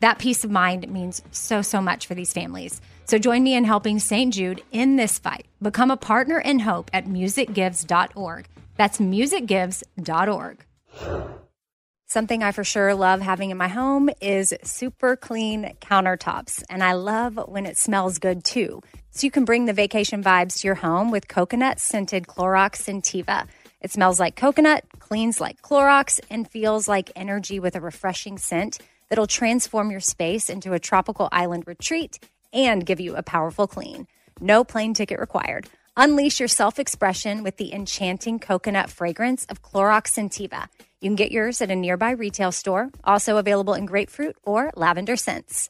That peace of mind means so, so much for these families. So join me in helping St. Jude in this fight. Become a partner in hope at musicgives.org. That's musicgives.org. Something I for sure love having in my home is super clean countertops, and I love when it smells good too. So you can bring the vacation vibes to your home with coconut scented Clorox Scentiva. It smells like coconut, cleans like Clorox, and feels like energy with a refreshing scent that'll transform your space into a tropical island retreat and give you a powerful clean. No plane ticket required. Unleash your self expression with the enchanting coconut fragrance of Clorox Scentiva. You can get yours at a nearby retail store, also available in grapefruit or lavender scents.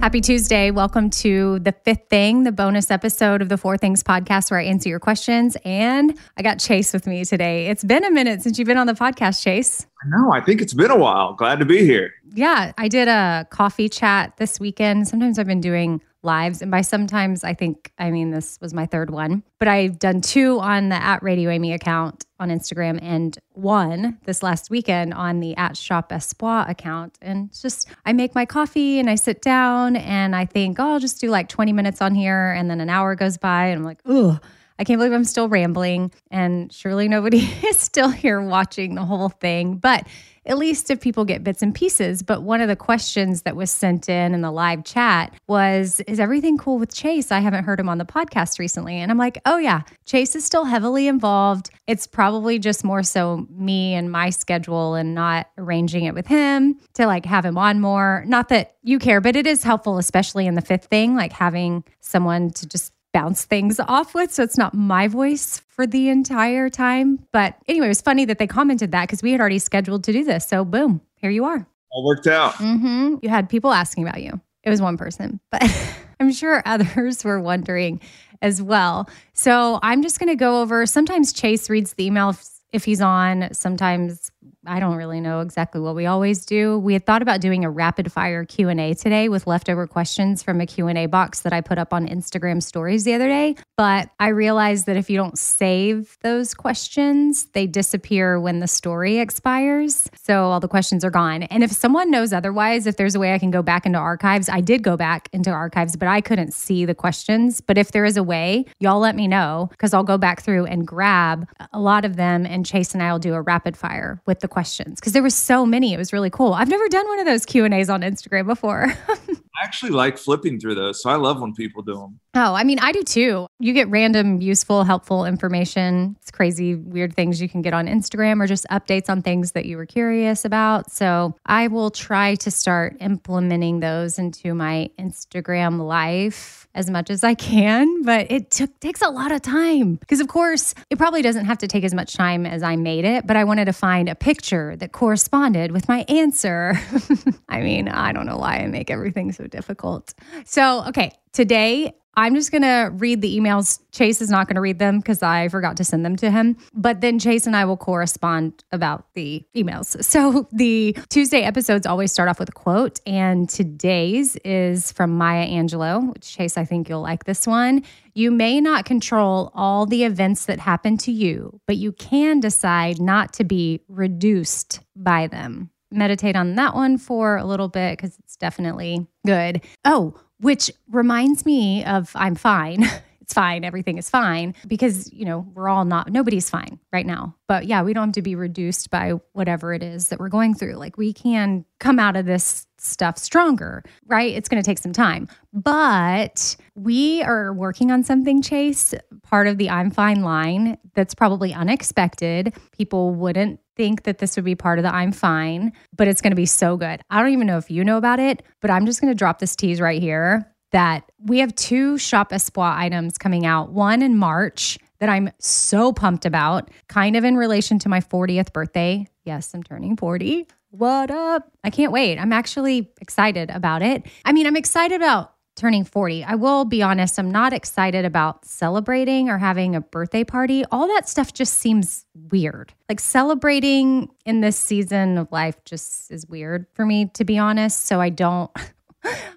Happy Tuesday. Welcome to the fifth thing, the bonus episode of the Four Things podcast where I answer your questions. And I got Chase with me today. It's been a minute since you've been on the podcast, Chase. I know. I think it's been a while. Glad to be here. Yeah. I did a coffee chat this weekend. Sometimes I've been doing lives. And by sometimes, I think, I mean, this was my third one, but I've done two on the at Radio Amy account on Instagram and one this last weekend on the at Shop Espoir account. And just, I make my coffee and I sit down and I think, oh, I'll just do like 20 minutes on here. And then an hour goes by and I'm like, ugh. I can't believe I'm still rambling, and surely nobody is still here watching the whole thing. But at least if people get bits and pieces. But one of the questions that was sent in in the live chat was, Is everything cool with Chase? I haven't heard him on the podcast recently. And I'm like, Oh, yeah, Chase is still heavily involved. It's probably just more so me and my schedule and not arranging it with him to like have him on more. Not that you care, but it is helpful, especially in the fifth thing, like having someone to just bounce things off with. So it's not my voice for the entire time. But anyway, it was funny that they commented that because we had already scheduled to do this. So boom, here you are. All worked out. Mm-hmm. You had people asking about you. It was one person, but I'm sure others were wondering as well. So I'm just going to go over. Sometimes Chase reads the email if, if he's on. Sometimes I don't really know exactly what we always do. We had thought about doing a rapid fire Q&A today with leftover questions from a Q&A box that I put up on Instagram stories the other day, but I realized that if you don't save those questions, they disappear when the story expires. So all the questions are gone. And if someone knows otherwise, if there's a way I can go back into archives, I did go back into archives, but I couldn't see the questions. But if there is a way, y'all let me know because I'll go back through and grab a lot of them and Chase and I will do a rapid fire with the questions because there were so many. It was really cool. I've never done one of those Q and A's on Instagram before. I actually like flipping through those, so I love when people do them. Oh, I mean, I do too. You get random, useful, helpful information. It's crazy, weird things you can get on Instagram or just updates on things that you were curious about. So I will try to start implementing those into my Instagram life as much as I can, but it takes a lot of time because, of course, it probably doesn't have to take as much time as I made it, but I wanted to find a picture that corresponded with my answer. I mean, I don't know why I make everything so difficult. So, okay, today I'm just going to read the emails. Chase is not going to read them because I forgot to send them to him. But then Chase and I will correspond about the emails. So the Tuesday episodes always start off with a quote. And today's is from Maya Angelou, which Chase, I think you'll like this one. You may not control all the events that happen to you, but you can decide not to be reduced by them. Meditate on that one for a little bit because it's definitely good. Oh, which reminds me of I'm fine. it's fine. Everything is fine because, you know, we're all not, nobody's fine right now. But yeah, we don't have to be reduced by whatever it is that we're going through. Like we can come out of this stuff stronger, right? It's going to take some time. But we are working on something, Chase, part of the I'm fine line that's probably unexpected. People wouldn't think that this would be part of the I'm fine, but it's going to be so good. I don't even know if you know about it, but I'm just going to drop this tease right here that we have two Shop Espoir items coming out, one in March that I'm so pumped about, kind of in relation to my 40th birthday. Yes, I'm turning 40. What up? I can't wait. I'm actually excited about it. I mean, I'm excited about turning 40. I will be honest, I'm not excited about celebrating or having a birthday party. All that stuff just seems weird. Like celebrating in this season of life just is weird for me, to be honest. So I don't.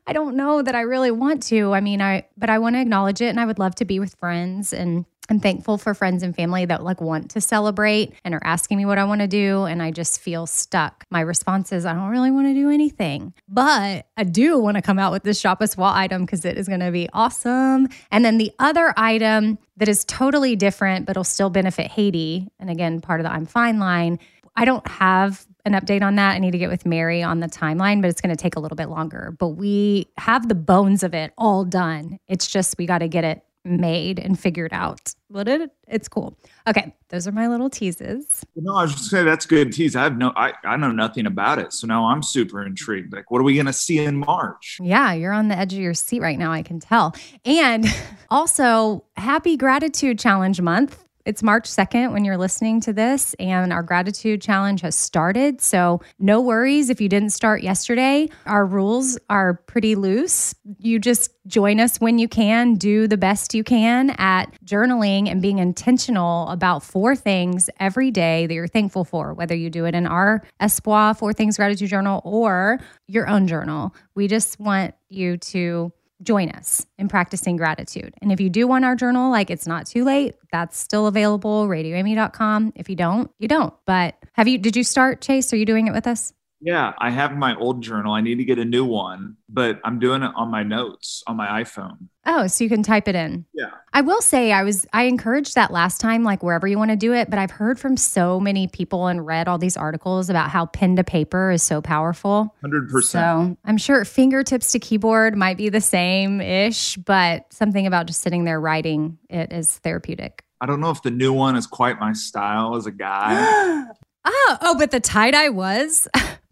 I don't know that I really want to. I mean, I but I want to acknowledge it and I would love to be with friends and I'm thankful for friends and family that like want to celebrate and are asking me what I want to do and I just feel stuck. My response is I don't really want to do anything. But I do want to come out with this Shop Espoir item cuz it is going to be awesome. And then the other item that is totally different but will still benefit Haiti and again part of the I'm fine line. I don't have an update on that. I need to get with Mary on the timeline, but it's going to take a little bit longer. But we have the bones of it all done. It's just we got to get it made and figured out. But it it's cool. Okay, those are my little teases. No, I was just saying that's good tease. I have no, I, I know nothing about it, so now I'm super intrigued. Like, what are we going to see in March? Yeah, you're on the edge of your seat right now. I can tell. And also, happy gratitude challenge month it's March 2nd when you're listening to this, and our gratitude challenge has started. So, no worries if you didn't start yesterday. Our rules are pretty loose. You just join us when you can, do the best you can at journaling and being intentional about four things every day that you're thankful for, whether you do it in our Espoir Four Things Gratitude Journal or your own journal. We just want you to join us in practicing gratitude. And if you do want our journal, like it's not too late, that's still available, radioamy.com. If you don't, you don't. But have you, did you start, Chase? Are you doing it with us? Yeah, I have my old journal. I need to get a new one, but I'm doing it on my notes on my iPhone. Oh, so you can type it in. Yeah. I will say I was I encouraged that last time like wherever you want to do it, but I've heard from so many people and read all these articles about how pen to paper is so powerful. 100%. So, I'm sure fingertips to keyboard might be the same-ish, but something about just sitting there writing it is therapeutic. I don't know if the new one is quite my style as a guy. oh, oh, but the tie-dye was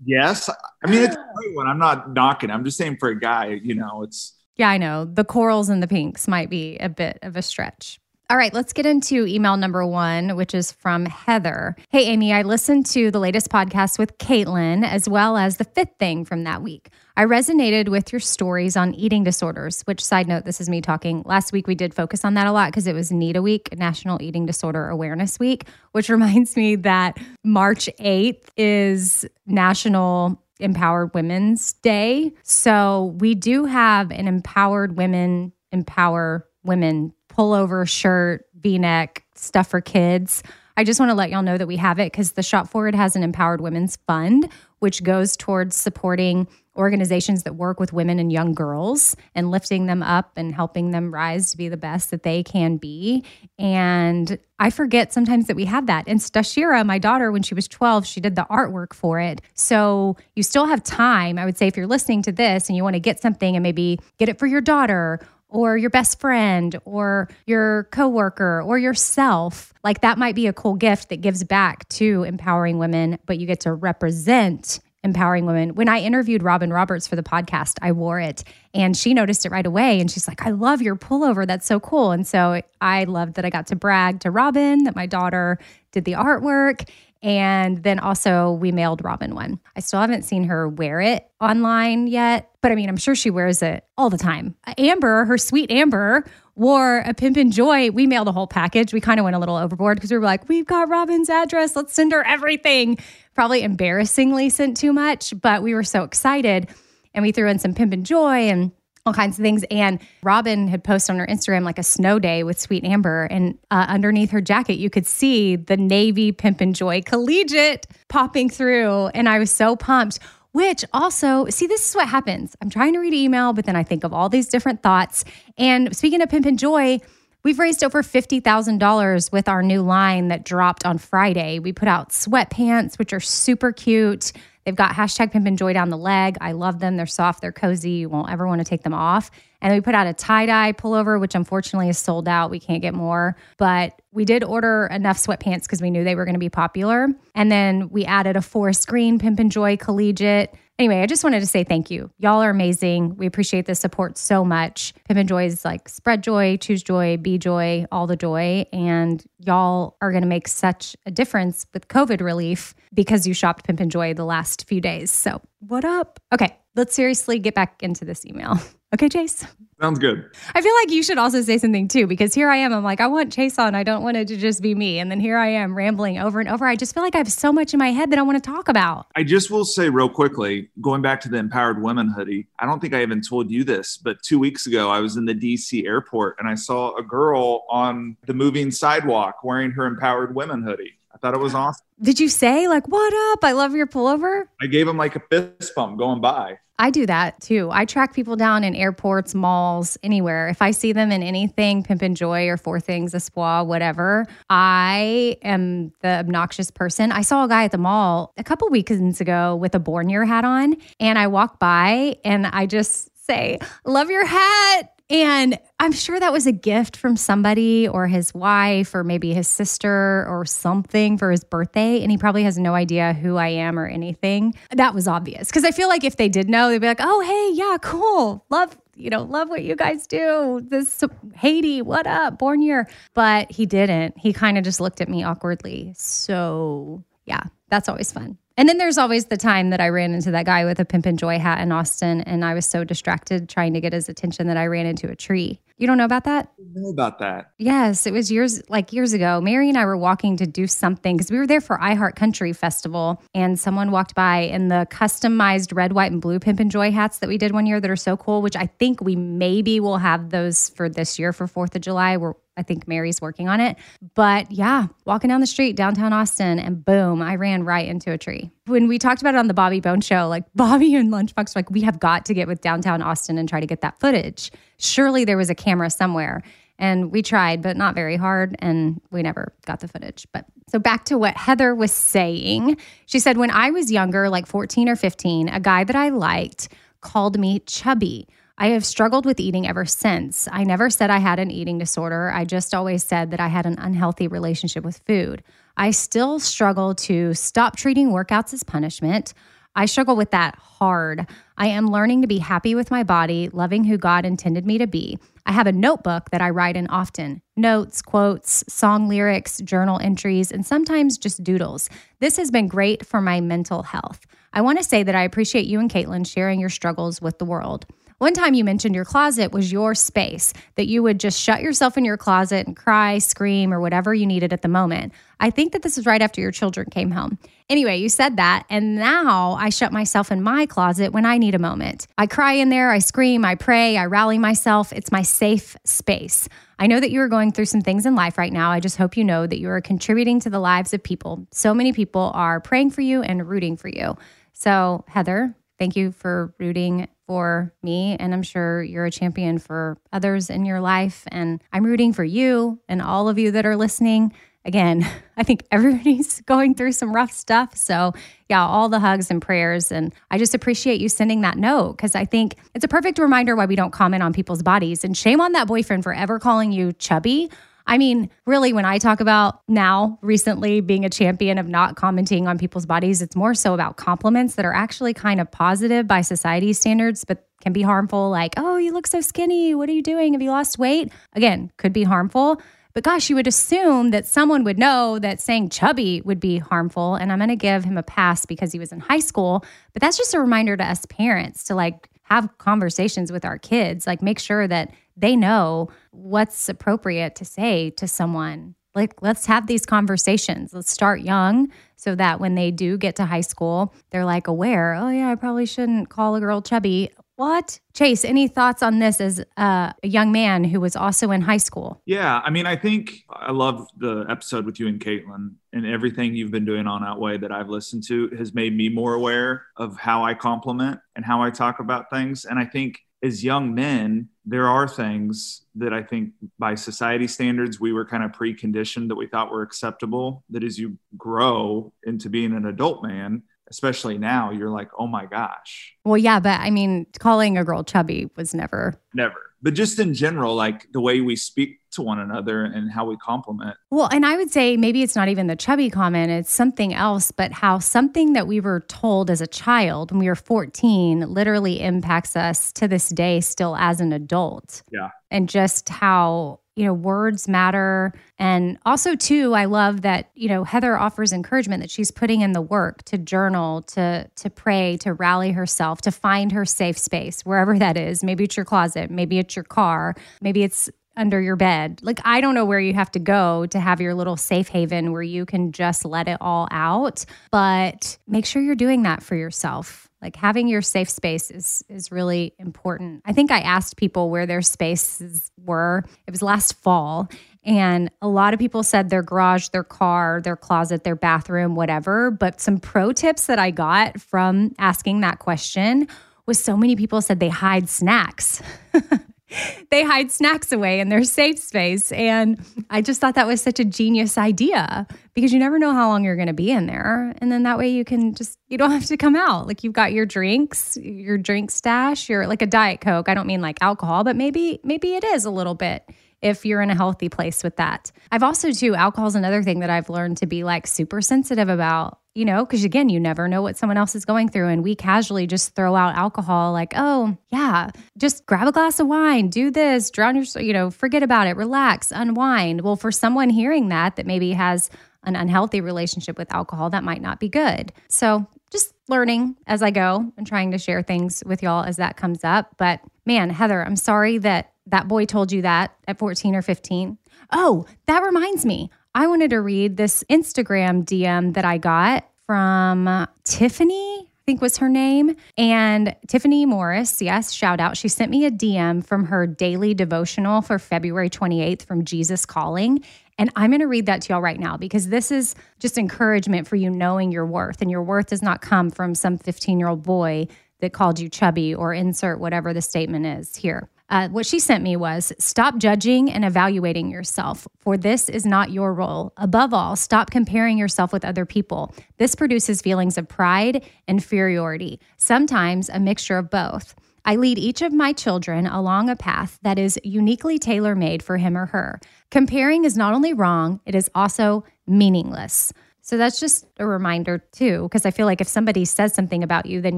Yes. I mean, it's a great one. I'm not knocking. I'm just saying for a guy, you know, it's. Yeah, I know. The corals and the pinks might be a bit of a stretch. All right, let's get into email number one, which is from Heather. Hey, Amy, I listened to the latest podcast with Caitlin as well as the fifth thing from that week. I resonated with your stories on eating disorders, which, side note, this is me talking. Last week we did focus on that a lot because it was NEDA Week, National Eating Disorder Awareness Week, which reminds me that March 8th is National Empowered Women's Day. So we do have an Empowered Women Empower Women pullover shirt, v neck, stuff for kids. I just want to let y'all know that we have it because the Shop Espoir has an Empowered Women's Fund, which goes towards supporting organizations that work with women and young girls and lifting them up and helping them rise to be the best that they can be. And I forget sometimes that we have that. And Stashira, my daughter, when she was 12, she did the artwork for it. So you still have time. I would say if you're listening to this and you want to get something and maybe get it for your daughter or your best friend or your coworker or yourself. Like that might be a cool gift that gives back to empowering women, but you get to represent empowering women. When I interviewed Robin Roberts for the podcast, I wore it and she noticed it right away. And she's like, I love your pullover. That's so cool. And so I loved that I got to brag to Robin that my daughter did the artwork. And then also, we mailed Robin one. I still haven't seen her wear it online yet, but I mean, I'm sure she wears it all the time. Amber, her sweet Amber, wore a Pimp and Joy. We mailed a whole package. We kind of went a little overboard because we were like, we've got Robin's address. Let's send her everything. Probably embarrassingly sent too much, but we were so excited. And we threw in some Pimp and Joy and all kinds of things. And Robin had posted on her Instagram like a snow day with Sweet Amber. And uh, underneath her jacket, you could see the Navy Pimp and Joy Collegiate popping through. And I was so pumped. Which also, see, this is what happens. I'm trying to read email, but then I think of all these different thoughts. And speaking of Pimp and Joy, We've raised over $50,000 with our new line that dropped on Friday. We put out sweatpants, which are super cute. They've got hashtag pimp and joy down the leg. I love them. They're soft, they're cozy. You won't ever want to take them off. And we put out a tie dye pullover, which unfortunately is sold out. We can't get more. But we did order enough sweatpants because we knew they were going to be popular. And then we added a forest green pimp and joy collegiate. Anyway, I just wanted to say thank you. Y'all are amazing. We appreciate the support so much. Pimp and Joy is like spread joy, choose joy, be joy, all the joy. And y'all are going to make such a difference with COVID relief because you shopped Pimp and Joy the last few days. So, what up? Okay, let's seriously get back into this email. Okay, Chase. Sounds good. I feel like you should also say something too, because here I am. I'm like, I want Chase on. I don't want it to just be me. And then here I am rambling over and over. I just feel like I have so much in my head that I want to talk about. I just will say real quickly, going back to the Empowered Women hoodie, I don't think I even told you this, but two weeks ago, I was in the DC airport and I saw a girl on the moving sidewalk wearing her Empowered Women hoodie. I thought it was awesome. Did you say, like, what up? I love your pullover? I gave him like a fist bump going by. I do that too. I track people down in airports, malls, anywhere. If I see them in anything, Pimp and Joy or Four Things, Espoir, whatever, I am the obnoxious person. I saw a guy at the mall a couple weekends ago with a Born Year hat on, and I walk by and I just say, Love your hat. And I'm sure that was a gift from somebody or his wife or maybe his sister or something for his birthday. And he probably has no idea who I am or anything. That was obvious. Because I feel like if they did know, they'd be like, oh, hey, yeah, cool. Love, you know, love what you guys do. This Haiti, what up? Born year. But he didn't. He kind of just looked at me awkwardly. So yeah, that's always fun. And then there's always the time that I ran into that guy with a pimp and joy hat in Austin, and I was so distracted trying to get his attention that I ran into a tree. You don't know about that? Know about that. Yes, it was years like years ago. Mary and I were walking to do something because we were there for iHeart Country Festival, and someone walked by in the customized red, white, and blue pimp and joy hats that we did one year that are so cool. Which I think we maybe will have those for this year for Fourth of July. We're I think Mary's working on it. But yeah, walking down the street downtown Austin and boom, I ran right into a tree. When we talked about it on the Bobby Bones show, like Bobby and Lunchbox, like we have got to get with downtown Austin and try to get that footage. Surely there was a camera somewhere. And we tried, but not very hard. And we never got the footage. But so back to what Heather was saying. She said, when I was younger, like 14 or 15, a guy that I liked called me chubby. I have struggled with eating ever since. I never said I had an eating disorder. I just always said that I had an unhealthy relationship with food. I still struggle to stop treating workouts as punishment. I struggle with that hard. I am learning to be happy with my body, loving who God intended me to be. I have a notebook that I write in often notes, quotes, song lyrics, journal entries, and sometimes just doodles. This has been great for my mental health. I want to say that I appreciate you and Caitlin sharing your struggles with the world. One time you mentioned your closet was your space, that you would just shut yourself in your closet and cry, scream, or whatever you needed at the moment. I think that this is right after your children came home. Anyway, you said that, and now I shut myself in my closet when I need a moment. I cry in there, I scream, I pray, I rally myself. It's my safe space. I know that you are going through some things in life right now. I just hope you know that you are contributing to the lives of people. So many people are praying for you and rooting for you. So, Heather, thank you for rooting for me. And I'm sure you're a champion for others in your life. And I'm rooting for you and all of you that are listening. Again, I think everybody's going through some rough stuff. So, yeah, all the hugs and prayers. And I just appreciate you sending that note because I think it's a perfect reminder why we don't comment on people's bodies. And shame on that boyfriend for ever calling you chubby I mean, really, when I talk about now recently being a champion of not commenting on people's bodies, it's more so about compliments that are actually kind of positive by society standards, but can be harmful. Like, oh, you look so skinny. What are you doing? Have you lost weight? Again, could be harmful. But gosh, you would assume that someone would know that saying chubby would be harmful. And I'm going to give him a pass because he was in high school. But that's just a reminder to us parents to like have conversations with our kids, like make sure that they know what's appropriate to say to someone. Like, let's have these conversations. Let's start young so that when they do get to high school, they're like aware, oh, yeah, I probably shouldn't call a girl chubby. What? Chase, any thoughts on this as uh, a young man who was also in high school? Yeah, I mean, I think I love the episode with you and Caitlin, and everything you've been doing on Outweigh that I've listened to has made me more aware of how I compliment and how I talk about things. And I think as young men, there are things that I think by society standards, we were kind of preconditioned that we thought were acceptable. That as you grow into being an adult man, especially now, you're like, oh my gosh. Well, yeah, but I mean, calling a girl chubby was never. Never. But just in general, like the way we speak to one another and how we compliment. Well, and I would say maybe it's not even the chubby comment, it's something else, but how something that we were told as a child when we were 14 literally impacts us to this day still as an adult. Yeah. And just how you know words matter. And also too i love that you know heather offers encouragement that she's putting in the work to journal to to pray to rally herself to find her safe space wherever that is. Maybe it's your closet maybe it's your car maybe it's under your bed. Like i don't know where you have to go to have your little safe haven where you can just let it all out but make sure you're doing that for yourself like having your safe space is is really important. I think I asked people where their spaces were. It was last fall and a lot of people said their garage, their car, their closet, their bathroom, whatever, but some pro tips that I got from asking that question was so many people said they hide snacks. they hide snacks away in their safe space. And I just thought that was such a genius idea because you never know how long you're going to be in there. And then that way you can just, you don't have to come out. Like you've got your drinks, your drink stash, your like a Diet Coke. I don't mean like alcohol, but maybe, maybe it is a little bit if you're in a healthy place with that. I've also, too, alcohol is another thing that I've learned to be like super sensitive about, you know, because again, you never know what someone else is going through. And we casually just throw out alcohol like, oh, yeah, just grab a glass of wine, do this, drown your, you know, forget about it, relax, unwind. Well, for someone hearing that, that maybe has an unhealthy relationship with alcohol, that might not be good. So just learning as I go and trying to share things with y'all as that comes up. But man, Heather, I'm sorry that that boy told you that at 14 or 15. Oh, that reminds me. I wanted to read this Instagram DM that I got from Tiffany, I think was her name. And Tiffany Morris, yes, shout out. She sent me a DM from her daily devotional for February 28th from Jesus Calling. And I'm going to read that to y'all right now because this is just encouragement for you knowing your worth. And your worth does not come from some 15 year old boy that called you chubby or insert whatever the statement is here. Uh, what she sent me was stop judging and evaluating yourself, for this is not your role. Above all, stop comparing yourself with other people. This produces feelings of pride, inferiority, sometimes a mixture of both. I lead each of my children along a path that is uniquely tailor made for him or her. Comparing is not only wrong, it is also meaningless. So that's just a reminder too, because I feel like if somebody says something about you, then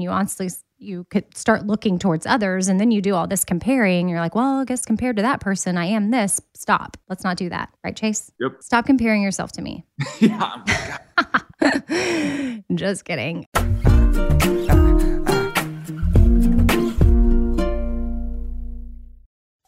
you honestly you could start looking towards others, and then you do all this comparing. You're like, well, I guess compared to that person, I am this. Stop. Let's not do that, right, Chase? Yep. Stop comparing yourself to me. yeah. Oh just kidding.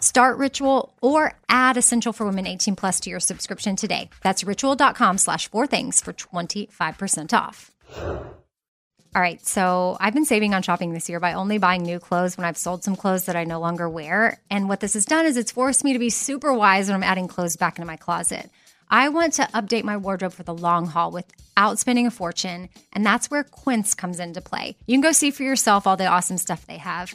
Start Ritual or add Essential for Women 18 plus to your subscription today. That's ritual.com slash four things for 25% off. All right, so I've been saving on shopping this year by only buying new clothes when I've sold some clothes that I no longer wear. And what this has done is it's forced me to be super wise when I'm adding clothes back into my closet. I want to update my wardrobe for the long haul without spending a fortune, and that's where Quince comes into play. You can go see for yourself all the awesome stuff they have.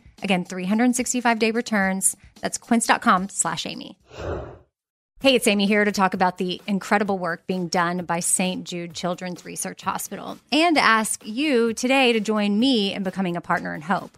Again, 365 day returns. That's quince.com slash Amy. Hey, it's Amy here to talk about the incredible work being done by St. Jude Children's Research Hospital and ask you today to join me in becoming a partner in hope.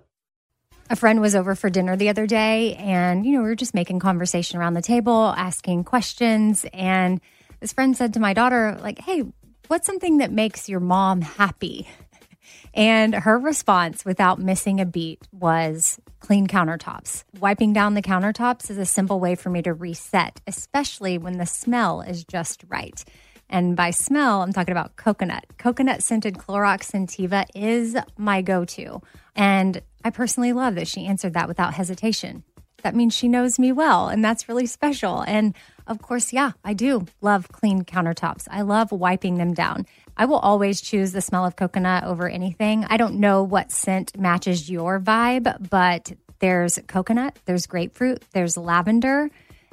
a friend was over for dinner the other day and you know we were just making conversation around the table asking questions and this friend said to my daughter like hey what's something that makes your mom happy and her response without missing a beat was clean countertops wiping down the countertops is a simple way for me to reset especially when the smell is just right and by smell, I'm talking about coconut. Coconut scented Clorox Scentiva is my go to. And I personally love that she answered that without hesitation. That means she knows me well, and that's really special. And of course, yeah, I do love clean countertops. I love wiping them down. I will always choose the smell of coconut over anything. I don't know what scent matches your vibe, but there's coconut, there's grapefruit, there's lavender.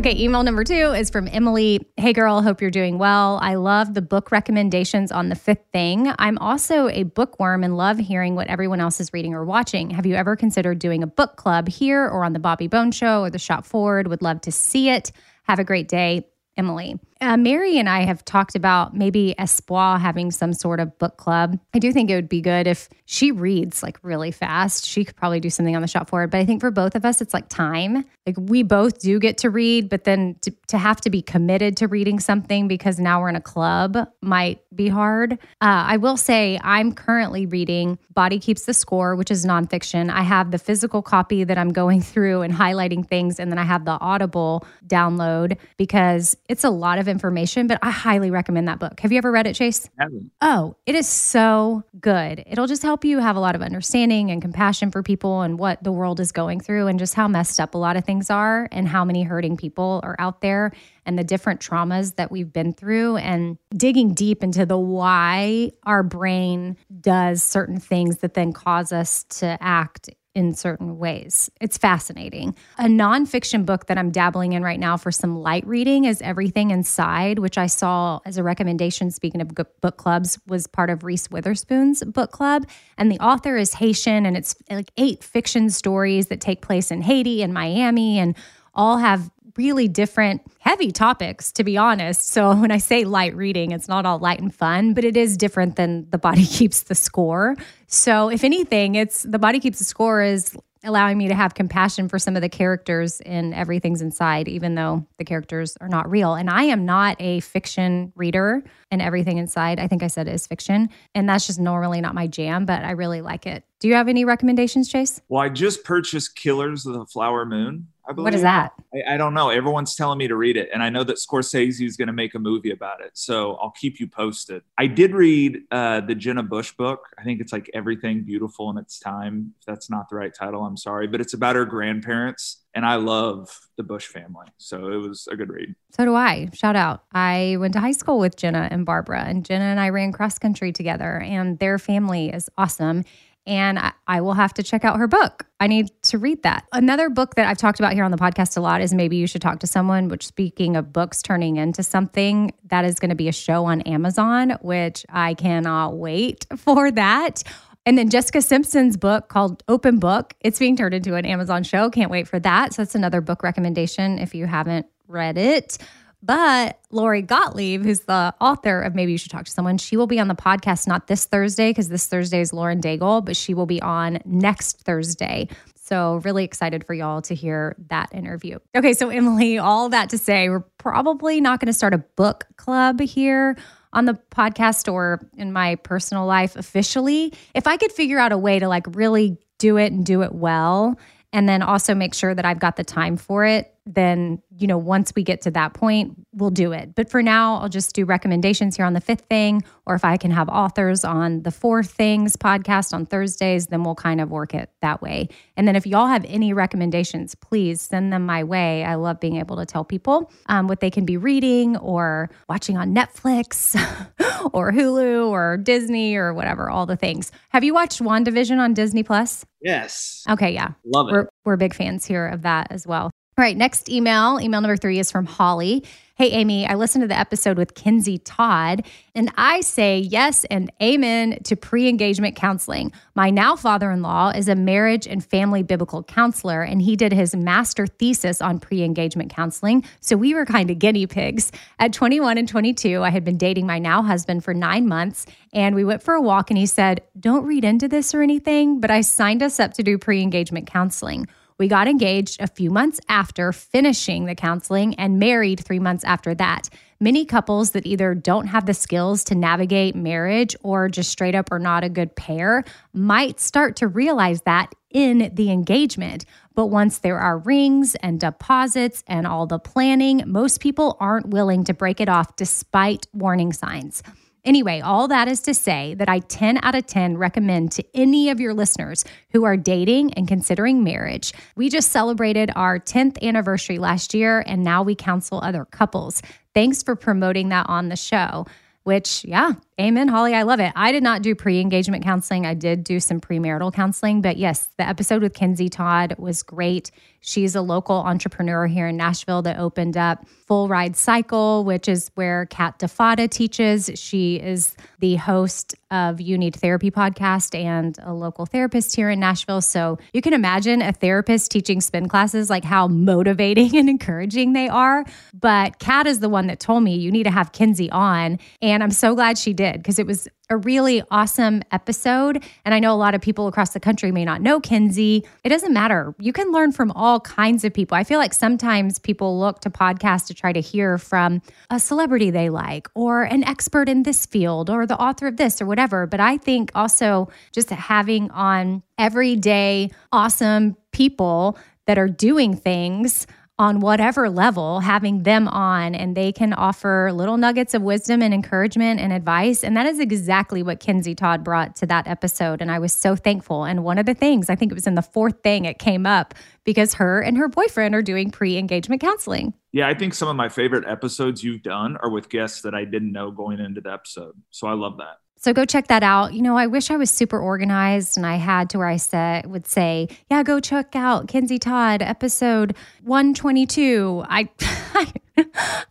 Okay, email number two is from Emily. Hey, girl, hope you're doing well. I love the book recommendations on the fifth thing. I'm also a bookworm and love hearing what everyone else is reading or watching. Have you ever considered doing a book club here or on the Bobby Bones Show or the Shop Espoir? Would love to see it. Have a great day, Emily. Uh, Mary and I have talked about maybe Espoir having some sort of book club. I do think it would be good if she reads like really fast. She could probably do something on the shop Espoir. But I think for both of us, it's like time. Like we both do get to read, but then to, to have to be committed to reading something because now we're in a club might be hard. Uh, I will say I'm currently reading Body Keeps the Score, which is nonfiction. I have the physical copy that I'm going through and highlighting things, and then I have the Audible download because it's a lot of information, but I highly recommend that book. Have you ever read it, Chase? Haven't. Oh, it is so good. It'll just help you have a lot of understanding and compassion for people and what the world is going through and just how messed up a lot of things are and how many hurting people are out there and the different traumas that we've been through and digging deep into the why our brain does certain things that then cause us to act in certain ways. It's fascinating. A nonfiction book that I'm dabbling in right now for some light reading is Everything Inside, which I saw as a recommendation, speaking of book clubs, was part of Reese Witherspoon's book club. And the author is Haitian, and it's like eight fiction stories that take place in Haiti and Miami and all have really different, heavy topics, to be honest. So when I say light reading, it's not all light and fun, but it is different than The Body Keeps the Score. So if anything, it's The Body Keeps the Score is allowing me to have compassion for some of the characters in Everything's Inside, even though the characters are not real. And I am not a fiction reader, and Everything Inside, I think I said is fiction. And that's just normally not my jam, but I really like it. Do you have any recommendations, Chase? Well, I just purchased Killers of the Flower Moon. Believe. What is that? I, I, don't know. Everyone's telling me to read it, and I know that Scorsese is going to make a movie about it, so I'll keep you posted. I did read uh, the Jenna Bush book. I think it's like Everything Beautiful in Its Time. If that's not the right title, I'm sorry, but it's about her grandparents, and I love the Bush family, so it was a good read. So do I. Shout out! I went to high school with Jenna and Barbara, and Jenna and I ran cross country together, and their family is awesome and I, I, will have to check out her book. I need to read that. Another book that I've talked about here on the podcast a lot is Maybe You Should Talk to Someone, which, speaking of books turning into something, that is going to be a show on Amazon, which I cannot wait for that. And then Jessica Simpson's book called Open Book, it's being turned into an Amazon show. Can't wait for that. So that's another book recommendation if you haven't read it. But Lori Gottlieb, who's the author of Maybe You Should Talk to Someone, she will be on the podcast not this Thursday because this Thursday is Lauren Daigle, but she will be on next Thursday. So, really excited for y'all to hear that interview. Okay, so Emily, all that to say, we're probably not going to start a book club here on the podcast or in my personal life officially. If I could figure out a way to like really do it and do it well, and then also make sure that I've got the time for it, then, you know, once we get to that point, we'll do it. But for now, I'll just do recommendations here on the fifth thing, or if I can have authors on the fourth things podcast on Thursdays, then we'll kind of work it that way. And then if y'all have any recommendations, please send them my way. I love being able to tell people um, what they can be reading or watching on Netflix or Hulu or Disney or whatever, all the things. Have you watched WandaVision on Disney Plus? Yes. Okay, yeah. Love it. We're, we're big fans here of that as well. All right, next email. Email number three is from Holly. Hey, Amy, I listened to the episode with Kinsey Todd, and I say yes and amen to pre engagement counseling. My now father in law is a marriage and family biblical counselor, and he did his master thesis on pre engagement counseling. So we were kind of guinea pigs. At 21 and 22, I had been dating my now husband for nine months, and we went for a walk, and he said, Don't read into this or anything, but I signed us up to do pre engagement counseling. We got engaged a few months after finishing the counseling and married three months after that. Many couples that either don't have the skills to navigate marriage or just straight up are not a good pair might start to realize that in the engagement. But once there are rings and deposits and all the planning, most people aren't willing to break it off despite warning signs. Anyway, all that is to say that I 10 out of 10 recommend to any of your listeners who are dating and considering marriage. We just celebrated our 10th anniversary last year, and now we counsel other couples. Thanks for promoting that on the show which, yeah, amen, Holly. I love it. I did not do pre engagement counseling. I did do some premarital counseling. But yes, the episode with Kinsey Todd was great. She's a local entrepreneur here in Nashville that opened up Full Ride Cycle, which is where Kat DeFada teaches. She is the host of You Need Therapy podcast and a local therapist here in Nashville. So you can imagine a therapist teaching spin classes, like how motivating and encouraging they are. But Kat is the one that told me you need to have Kinsey on. And I'm so glad she did because it was a really awesome episode. And I know a lot of people across the country may not know Kinsey. It doesn't matter. You can learn from all kinds of people. I feel like sometimes people look to podcasts to try to hear from a celebrity they like or an expert in this field or the author of this or whatever. But I think also just having on everyday awesome people that are doing things on whatever level, having them on and they can offer little nuggets of wisdom and encouragement and advice. And that is exactly what Kinsey Todd brought to that episode. And I was so thankful. And one of the things, I think it was in the fourth thing, it came up because her and her boyfriend are doing pre engagement counseling. Yeah, I think some of my favorite episodes you've done are with guests that I didn't know going into the episode. So I love that. So go check that out. You know, I wish I was super organized and I had to where I said would say, "Yeah, go check out Kenzie Todd episode 122." I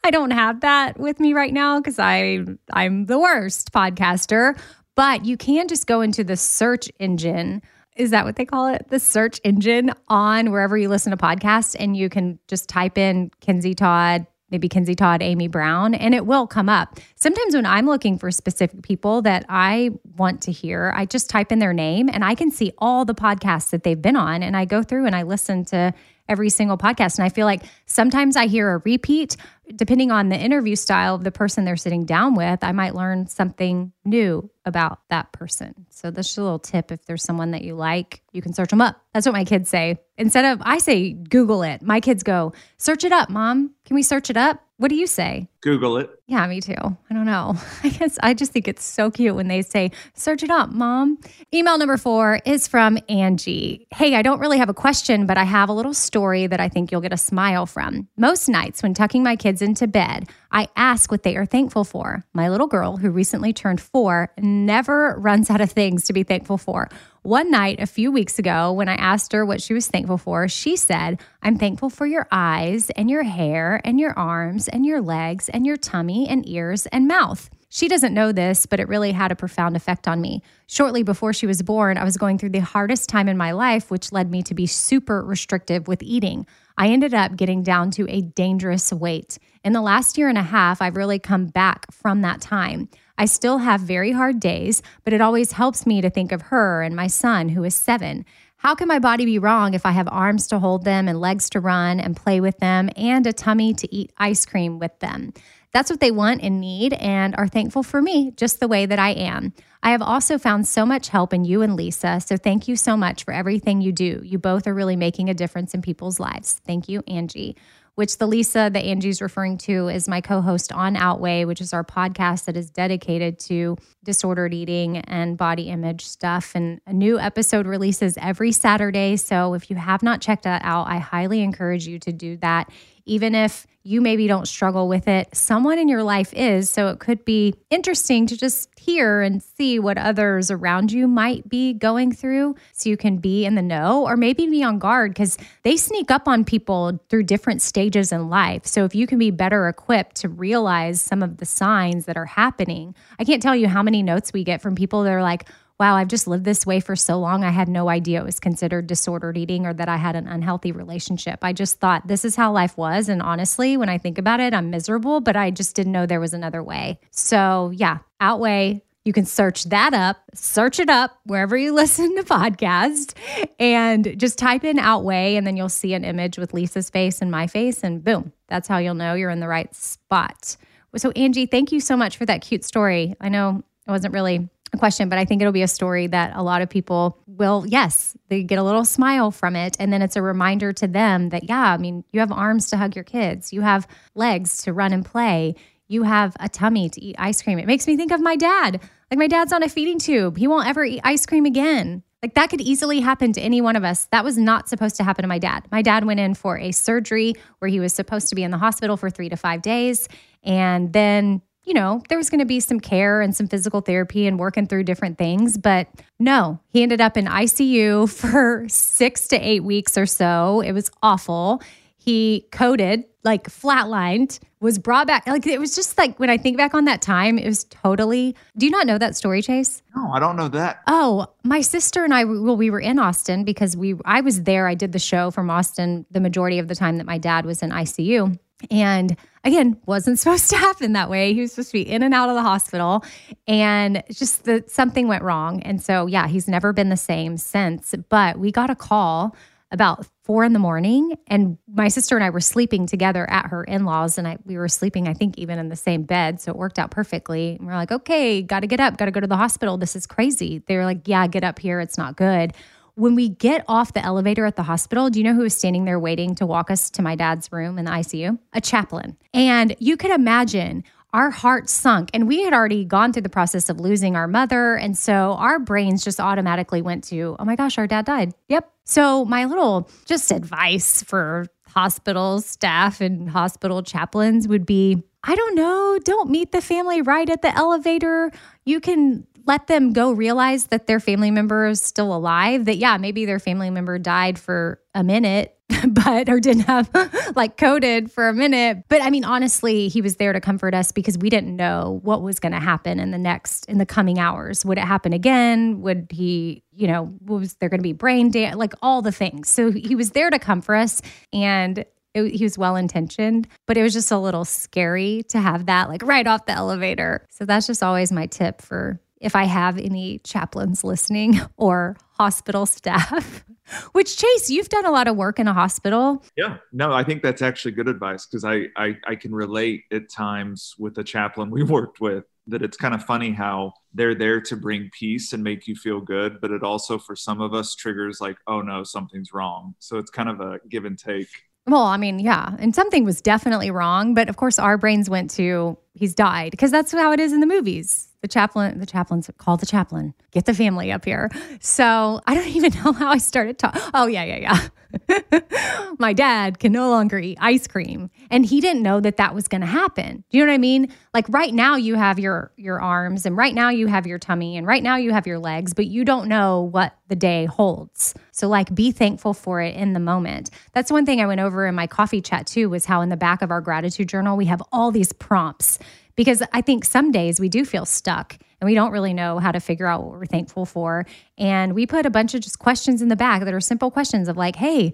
I don't have that with me right now cuz I I'm the worst podcaster, but you can just go into the search engine. Is that what they call it? The search engine on wherever you listen to podcasts and you can just type in Kenzie Todd maybe Kinsey Todd, Amy Brown, and it will come up. Sometimes when I'm looking for specific people that I want to hear, I just type in their name and I can see all the podcasts that they've been on. And I go through and I listen to every single podcast. And I feel like sometimes I hear a repeat, depending on the interview style of the person they're sitting down with, I might learn something new about that person. So that's a little tip. If there's someone that you like, you can search them up. That's what my kids say. Instead of I say Google it, my kids go, search it up, mom. Can we search it up? What do you say? Google it. Yeah, me too. I don't know. I guess I just think it's so cute when they say, search it up, mom. Email number four is from Angie. Hey, I don't really have a question, but I have a little story that I think you'll get a smile from. Most nights when tucking my kids into bed, I ask what they are thankful for. My little girl, who recently turned four, never runs out of things to be thankful for. One night a few weeks ago, when I asked her what she was thankful for, she said, I'm thankful for your eyes and your hair and your arms and your legs and your tummy and ears and mouth. She doesn't know this, but it really had a profound effect on me. Shortly before she was born, I was going through the hardest time in my life, which led me to be super restrictive with eating. I ended up getting down to a dangerous weight. In the last year and a half, I've really come back from that time. I still have very hard days, but it always helps me to think of her and my son, who is seven. How can my body be wrong if I have arms to hold them and legs to run and play with them and a tummy to eat ice cream with them? That's what they want and need and are thankful for me just the way that I am. I have also found so much help in you and Lisa. So thank you so much for everything you do. You both are really making a difference in people's lives. Thank you, Angie which the Lisa that Angie's referring to is my co host on Outweigh, which is our podcast that is dedicated to disordered eating and body image stuff. And a new episode releases every Saturday. So if you have not checked that out, I highly encourage you to do that even if you maybe don't struggle with it, someone in your life is. So it could be interesting to just hear and see what others around you might be going through so you can be in the know or maybe be on guard because they sneak up on people through different stages in life. So if you can be better equipped to realize some of the signs that are happening, I can't tell you how many notes we get from people that are like, wow, I've just lived this way for so long. I had no idea it was considered disordered eating or that I had an unhealthy relationship. I just thought this is how life was. And honestly, when I think about it, I'm miserable, but I just didn't know there was another way. So, yeah, Outweigh. You can search that up, search it up wherever you listen to podcasts, and just type in Outweigh, and then you'll see an image with Lisa's face and my face, and boom, that's how you'll know you're in the right spot. So, Angie, thank you so much for that cute story. I know it wasn't really question, but I think it'll be a story that a lot of people will, yes, they get a little smile from it. And then it's a reminder to them that, yeah, I mean, you have arms to hug your kids, you have legs to run and play, you have a tummy to eat ice cream. It makes me think of my dad. Like, my dad's on a feeding tube, he won't ever eat ice cream again. Like, that could easily happen to any one of us. That was not supposed to happen to my dad. My dad went in for a surgery where he was supposed to be in the hospital for three to five days. And then you know, there was going to be some care and some physical therapy and working through different things. But no, he ended up in ICU for six to eight weeks or so. It was awful. He coded, like flatlined, was brought back. Like it was just like when I think back on that time, it was totally. Do you not know that story, Chase? No, I don't know that. Oh, my sister and I, well, we were in Austin because we, I was there. I did the show from Austin the majority of the time that my dad was in ICU. And again, wasn't supposed to happen that way. He was supposed to be in and out of the hospital, and just that something went wrong. And so, yeah, he's never been the same since. But we got a call about four in the morning, and my sister and I were sleeping together at her in laws, and I, we were sleeping, I think, even in the same bed. So it worked out perfectly. And we're like, okay, got to get up, got to go to the hospital. This is crazy. They were like, yeah, get up here. It's not good. When we get off the elevator at the hospital, do you know who was standing there waiting to walk us to my dad's room in the ICU? A chaplain. And you could imagine our hearts sunk and we had already gone through the process of losing our mother and so our brains just automatically went to oh my gosh our dad died yep so my little just advice for hospital staff and hospital chaplains would be I don't know, don't meet the family right at the elevator. You can let them go realize that their family member is still alive, that, yeah, maybe their family member died for a minute, but, or didn't have like coded for a minute. But I mean, honestly, he was there to comfort us because we didn't know what was going to happen in the next, in the coming hours. Would it happen again? Would he, you know, was there going to be brain damage? Like all the things. So he was there to comfort us. And it, he was well intentioned, but it was just a little scary to have that like right off the elevator. So that's just always my tip for if I have any chaplains listening or hospital staff. Which Chase, you've done a lot of work in a hospital. Yeah, no, I think that's actually good advice because I, I I can relate at times with a chaplain we worked with that it's kind of funny how they're there to bring peace and make you feel good, but it also for some of us triggers like, oh no, something's wrong. So it's kind of a give and take. Well, I mean, yeah. And something was definitely wrong. But of course, our brains went to he's died because that's how it is in the movies. The chaplain, the chaplain's called the chaplain. Get the family up here. So I don't even know how I started talking. Oh, yeah, yeah, yeah. my dad can no longer eat ice cream and he didn't know that that was going to happen do you know what i mean like right now you have your your arms and right now you have your tummy and right now you have your legs but you don't know what the day holds so like be thankful for it in the moment that's one thing i went over in my coffee chat too was how in the back of our gratitude journal we have all these prompts because i think some days we do feel stuck and we don't really know how to figure out what we're thankful for. And we put a bunch of just questions in the back that are simple questions of like, hey,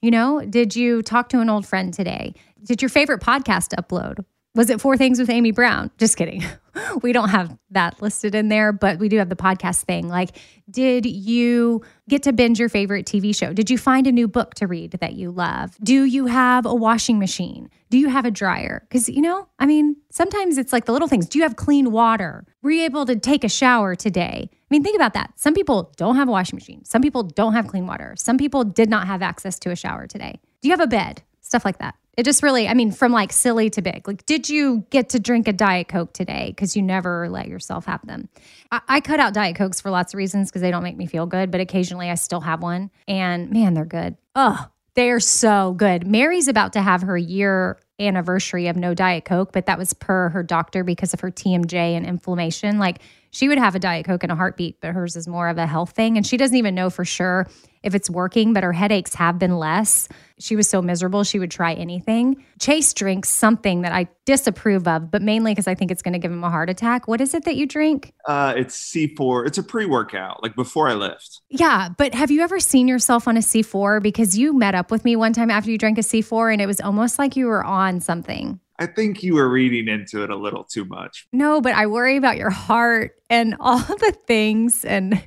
you know, did you talk to an old friend today? Did your favorite podcast upload? Was it Four Things with Amy Brown? Just kidding. we don't have that listed in there, but we do have the podcast thing. Like, did you get to binge your favorite TV show? Did you find a new book to read that you love? Do you have a washing machine? Do you have a dryer? Because, you know, I mean, sometimes it's like the little things. Do you have clean water? Were you able to take a shower today? I mean, think about that. Some people don't have a washing machine. Some people don't have clean water. Some people did not have access to a shower today. Do you have a bed? Stuff like that. It just really, I mean, from like silly to big. Like, did you get to drink a Diet Coke today? Because you never let yourself have them. I, I cut out Diet Cokes for lots of reasons because they don't make me feel good, but occasionally I still have one. And man, they're good. Oh, they are so good. Mary's about to have her year anniversary of no Diet Coke, but that was per her doctor because of her TMJ and inflammation. Like, she would have a Diet Coke in a heartbeat, but hers is more of a health thing. And she doesn't even know for sure if it's working, but her headaches have been less. She was so miserable, she would try anything. Chase drinks something that I disapprove of, but mainly because I think it's going to give him a heart attack. What is it that you drink? Uh, it's C4. It's a pre workout, like before I lift. Yeah, but have you ever seen yourself on a C4? Because you met up with me one time after you drank a C4 and it was almost like you were on something. I think you were reading into it a little too much. No, but I worry about your heart and all the things. And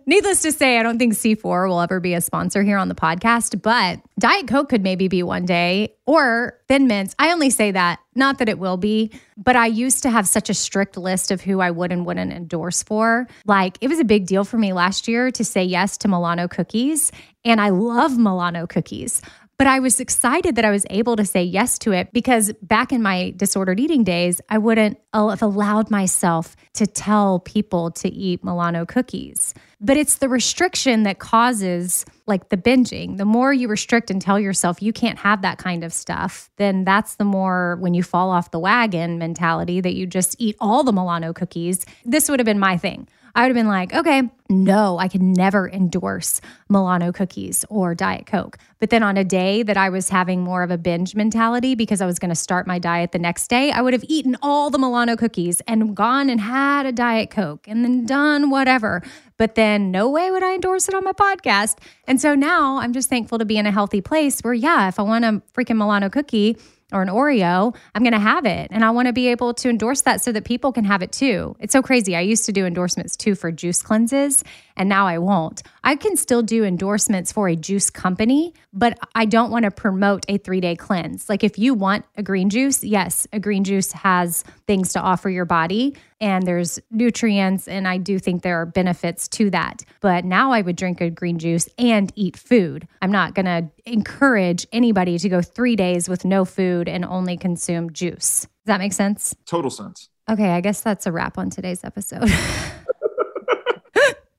needless to say, I don't think C4 will ever be a sponsor here on the podcast, but Diet Coke could maybe be one day or Thin Mints. I only say that, not that it will be, but I used to have such a strict list of who I would and wouldn't endorse for. Like it was a big deal for me last year to say yes to Milano cookies. And I love Milano cookies. But I was excited that I was able to say yes to it because back in my disordered eating days, I wouldn't have allowed myself to tell people to eat Milano cookies. But it's the restriction that causes like the binging. The more you restrict and tell yourself you can't have that kind of stuff, then that's the more when you fall off the wagon mentality that you just eat all the Milano cookies. This would have been my thing. I would have been like, okay, no, I could never endorse Milano cookies or Diet Coke. But then on a day that I was having more of a binge mentality because I was going to start my diet the next day, I would have eaten all the Milano cookies and gone and had a Diet Coke and then done whatever. But then no way would I endorse it on my podcast. And so now I'm just thankful to be in a healthy place where, yeah, if I want a freaking Milano cookie, or an Oreo, I'm going to have it. And I want to be able to endorse that so that people can have it too. It's so crazy. I used to do endorsements too for juice cleanses, and now I won't. I can still do endorsements for a juice company, but I don't want to promote a three day cleanse. Like if you want a green juice, yes, a green juice has things to offer your body. And there's nutrients. And I do think there are benefits to that. But now I would drink a green juice and eat food. I'm not going to encourage anybody to go three days with no food and only consume juice. Does that make sense? Total sense. Okay, I guess that's a wrap on today's episode.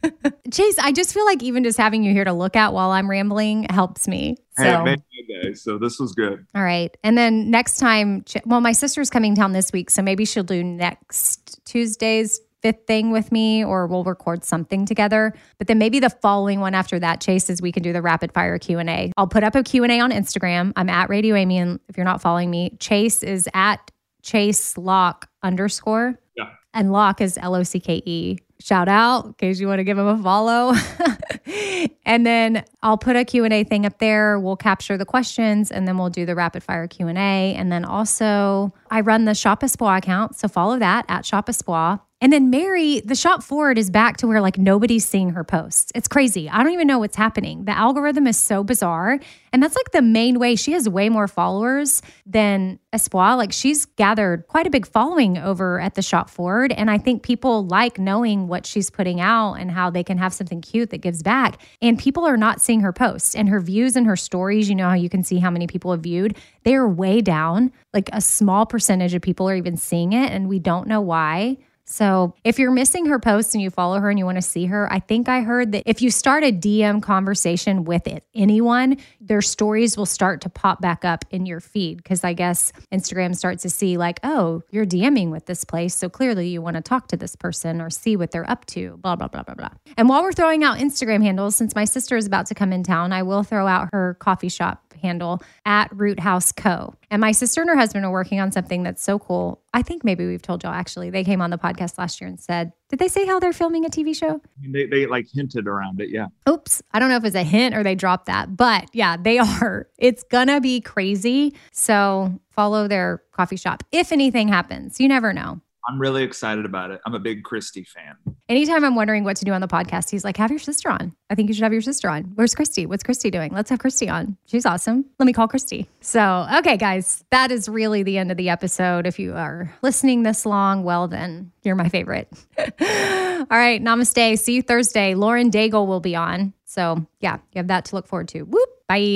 Chase, I just feel like even just having you here to look at while I'm rambling helps me. So. Hey, made my day, so this was good. All right. And then next time, well, my sister's coming down this week, so maybe she'll do next Tuesday's fifth thing with me or we'll record something together but then maybe the following one after that chase is we can do the rapid fire q&a i'll put up a q&a on instagram i'm at radio amy and if you're not following me chase is at chase locke underscore. And locke is l-o-c-k-e shout out in case you want to give him a follow. And then i'll put a q&a thing up there. We'll capture the questions and then we'll do the rapid fire q&a and then also i run the shop espoir account so follow that at shop espoir and then Mary, the shop forward is back to where like nobody's seeing her posts. It's crazy. I don't even know what's happening. The algorithm is so bizarre. And that's like the main way. She has way more followers than Espoir. Like she's gathered quite a big following over at the shop forward. And I think people like knowing what she's putting out and how they can have something cute that gives back. And people are not seeing her posts and her views and her stories. You know how you can see how many people have viewed. They are way down. Like a small percentage of people are even seeing it. And we don't know why. So, if you're missing her posts and you follow her and you want to see her, I think I heard that if you start a DM conversation with it, anyone, their stories will start to pop back up in your feed because I guess Instagram starts to see, like, oh, you're DMing with this place. So clearly you want to talk to this person or see what they're up to, blah, blah, blah, blah, blah. And while we're throwing out Instagram handles, since my sister is about to come in town, I will throw out her coffee shop handle at Root House Co. And my sister and her husband are working on something that's so cool. I think maybe we've told y'all actually. They came on the podcast last year and said, Did they say how they're filming a TV show? They, they like hinted around it. Yeah. Oops. I don't know if it's a hint or they dropped that, but yeah, they are. It's gonna be crazy. So follow their coffee shop if anything happens. You never know. I'm really excited about it. I'm a big Christy fan. Anytime I'm wondering what to do on the podcast, he's like, have your sister on. I think you should have your sister on. Where's Christy? What's Christy doing? Let's have Christy on. She's awesome. Let me call Christy. So, okay, guys, that is really the end of the episode. If you are listening this long, well, then you're my favorite. All right, namaste. See you Thursday. Lauren Daigle will be on. So, yeah, you have that to look forward to. Whoop. Bye.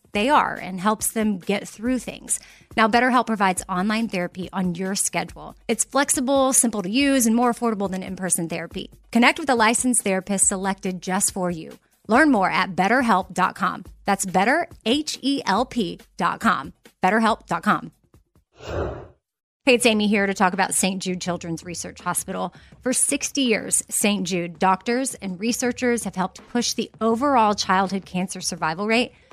they are and helps them get through things. Now, BetterHelp provides online therapy on your schedule. It's flexible, simple to use, and more affordable than in person therapy. Connect with a licensed therapist selected just for you. Learn more at betterhelp.com. That's better, H E L P.com. BetterHelp.com. Hey, it's Amy here to talk about St. Jude Children's Research Hospital. For 60 years, St. Jude doctors and researchers have helped push the overall childhood cancer survival rate